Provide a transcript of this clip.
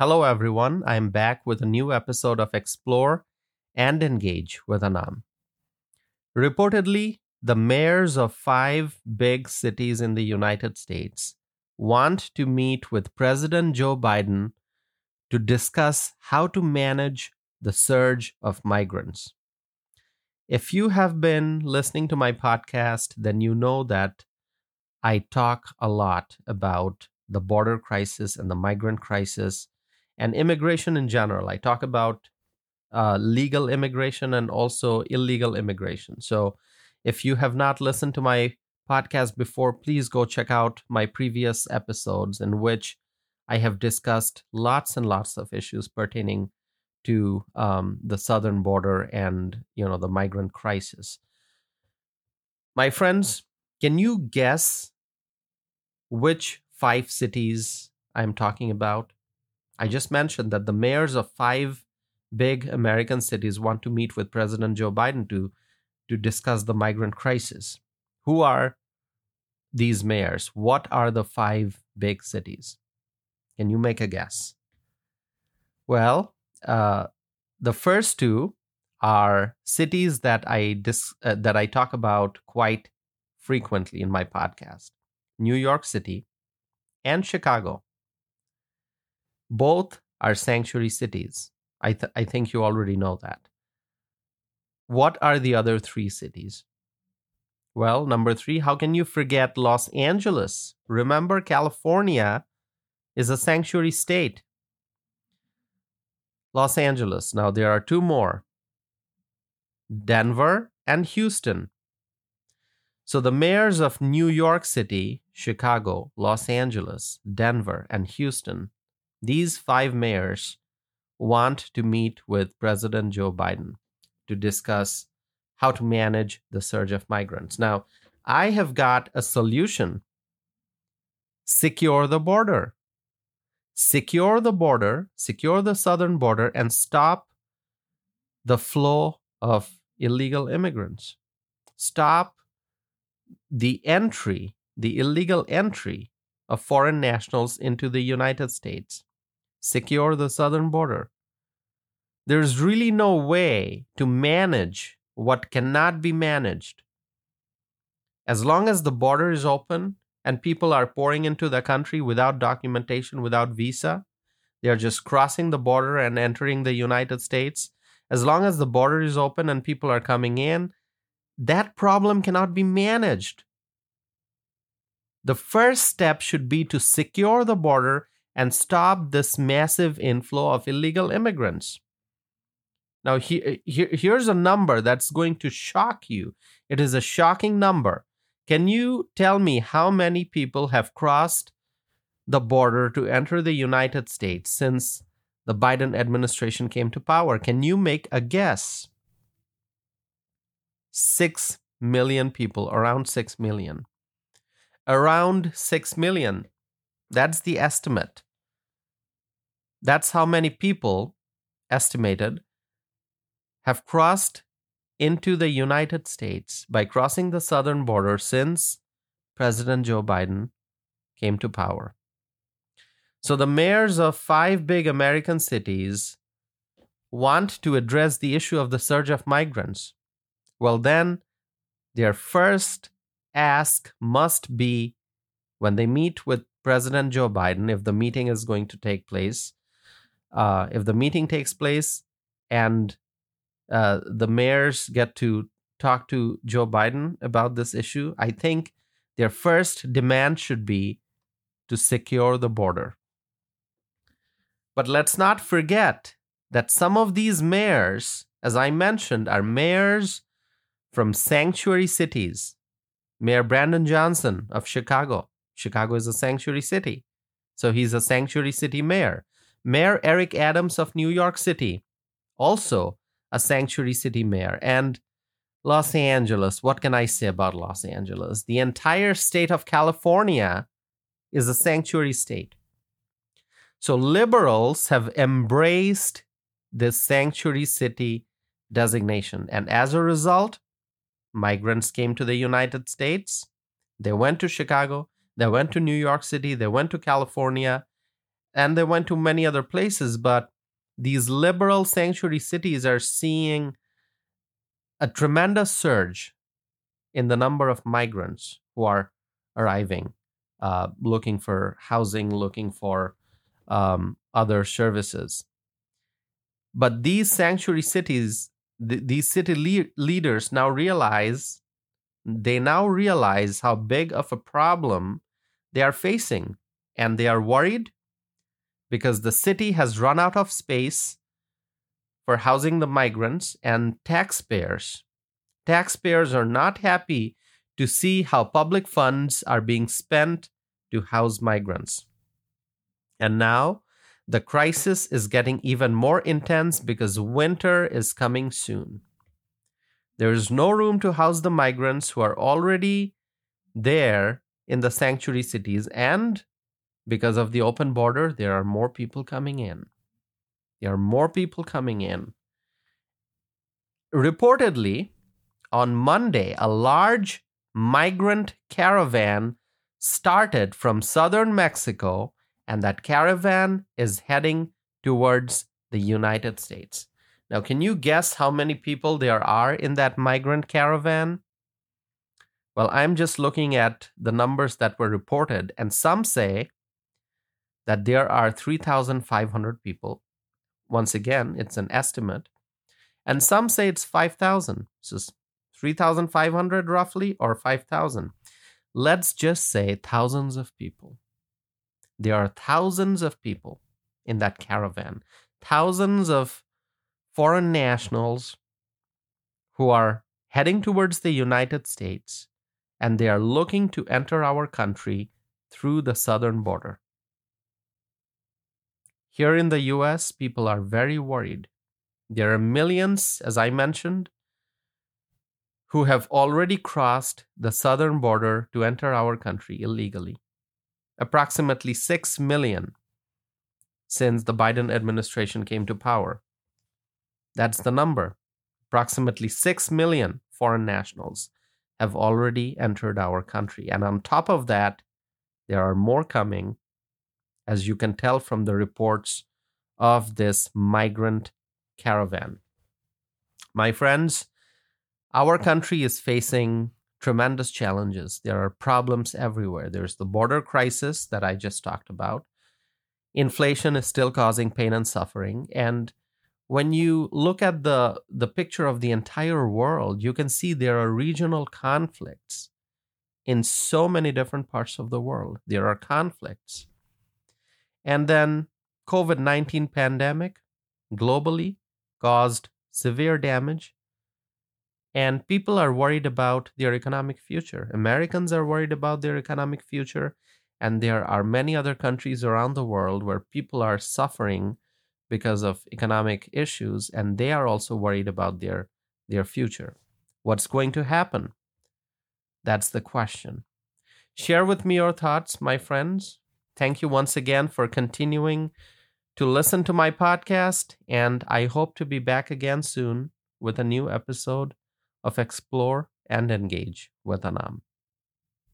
Hello, everyone. I'm back with a new episode of Explore and Engage with Anam. Reportedly, the mayors of five big cities in the United States want to meet with President Joe Biden to discuss how to manage the surge of migrants. If you have been listening to my podcast, then you know that I talk a lot about the border crisis and the migrant crisis and immigration in general. I talk about uh, legal immigration and also illegal immigration. So, if you have not listened to my podcast before, please go check out my previous episodes in which I have discussed lots and lots of issues pertaining to um, the southern border and you know the migrant crisis. My friends, can you guess which five cities I'm talking about? I just mentioned that the mayors of five big American cities want to meet with President Joe Biden to to discuss the migrant crisis. Who are these mayors? What are the five big cities? Can you make a guess? Well, uh, the first two are cities that I dis- uh, that I talk about quite frequently in my podcast: New York City and Chicago. Both are sanctuary cities. I th- I think you already know that. What are the other three cities? Well, number three, how can you forget Los Angeles? Remember, California is a sanctuary state. Los Angeles. Now, there are two more Denver and Houston. So, the mayors of New York City, Chicago, Los Angeles, Denver, and Houston, these five mayors want to meet with President Joe Biden to discuss how to manage the surge of migrants. Now, I have got a solution secure the border secure the border, secure the southern border, and stop the flow of illegal immigrants. Stop the entry, the illegal entry of foreign nationals into the United States. Secure the southern border. There's really no way to manage what cannot be managed. As long as the border is open, and people are pouring into the country without documentation, without visa. They are just crossing the border and entering the United States. As long as the border is open and people are coming in, that problem cannot be managed. The first step should be to secure the border and stop this massive inflow of illegal immigrants. Now, here, uh, here, here's a number that's going to shock you. It is a shocking number. Can you tell me how many people have crossed the border to enter the United States since the Biden administration came to power? Can you make a guess? Six million people, around six million. Around six million. That's the estimate. That's how many people estimated have crossed into the United States by crossing the southern border since President Joe Biden came to power. So, the mayors of five big American cities want to address the issue of the surge of migrants. Well, then, their first ask must be when they meet with President Joe Biden, if the meeting is going to take place, uh, if the meeting takes place and uh, the mayors get to talk to Joe Biden about this issue, I think their first demand should be to secure the border. But let's not forget that some of these mayors, as I mentioned, are mayors from sanctuary cities. Mayor Brandon Johnson of Chicago. Chicago is a sanctuary city. So he's a sanctuary city mayor. Mayor Eric Adams of New York City, also a sanctuary city mayor. And Los Angeles, what can I say about Los Angeles? The entire state of California is a sanctuary state. So liberals have embraced this sanctuary city designation. And as a result, migrants came to the United States. They went to Chicago. They went to New York City. They went to California. and they went to many other places, but these liberal sanctuary cities are seeing a tremendous surge in the number of migrants who are arriving, uh, looking for housing, looking for um, other services. But these sanctuary cities, th- these city le- leaders now realize, they now realize how big of a problem they are facing. And they are worried because the city has run out of space for housing the migrants and taxpayers. Taxpayers are not happy to see how public funds are being spent to house migrants. And now the crisis is getting even more intense because winter is coming soon. There is no room to house the migrants who are already there in the sanctuary cities, and because of the open border, there are more people coming in. There are more people coming in. Reportedly, on Monday, a large migrant caravan started from southern Mexico, and that caravan is heading towards the United States. Now, can you guess how many people there are in that migrant caravan? Well, I'm just looking at the numbers that were reported, and some say that there are 3,500 people. Once again, it's an estimate. And some say it's 5,000. So 3,500 roughly or 5,000. Let's just say thousands of people. There are thousands of people in that caravan, thousands of foreign nationals who are heading towards the United States and they are looking to enter our country through the southern border. Here in the US, people are very worried. There are millions, as I mentioned, who have already crossed the southern border to enter our country illegally. Approximately 6 million since the Biden administration came to power. That's the number. Approximately 6 million foreign nationals have already entered our country. And on top of that, there are more coming, as you can tell from the reports of this migrant caravan. My friends, our country is facing tremendous challenges. There are problems everywhere. There's the border crisis that I just talked about. Inflation is still causing pain and suffering. And when you look at the, the picture of the entire world, you can see there are regional conflicts in so many different parts of the world. There are conflicts. And then COVID 19 pandemic globally caused severe damage and people are worried about their economic future. Americans are worried about their economic future. And there are many other countries around the world where people are suffering because of economic issues. And they are also worried about their, their future. What's going to happen? That's the question. Share with me your thoughts, my friends. Thank you once again for continuing to listen to my podcast. And I hope to be back again soon with a new episode of Explore and Engage with Anam.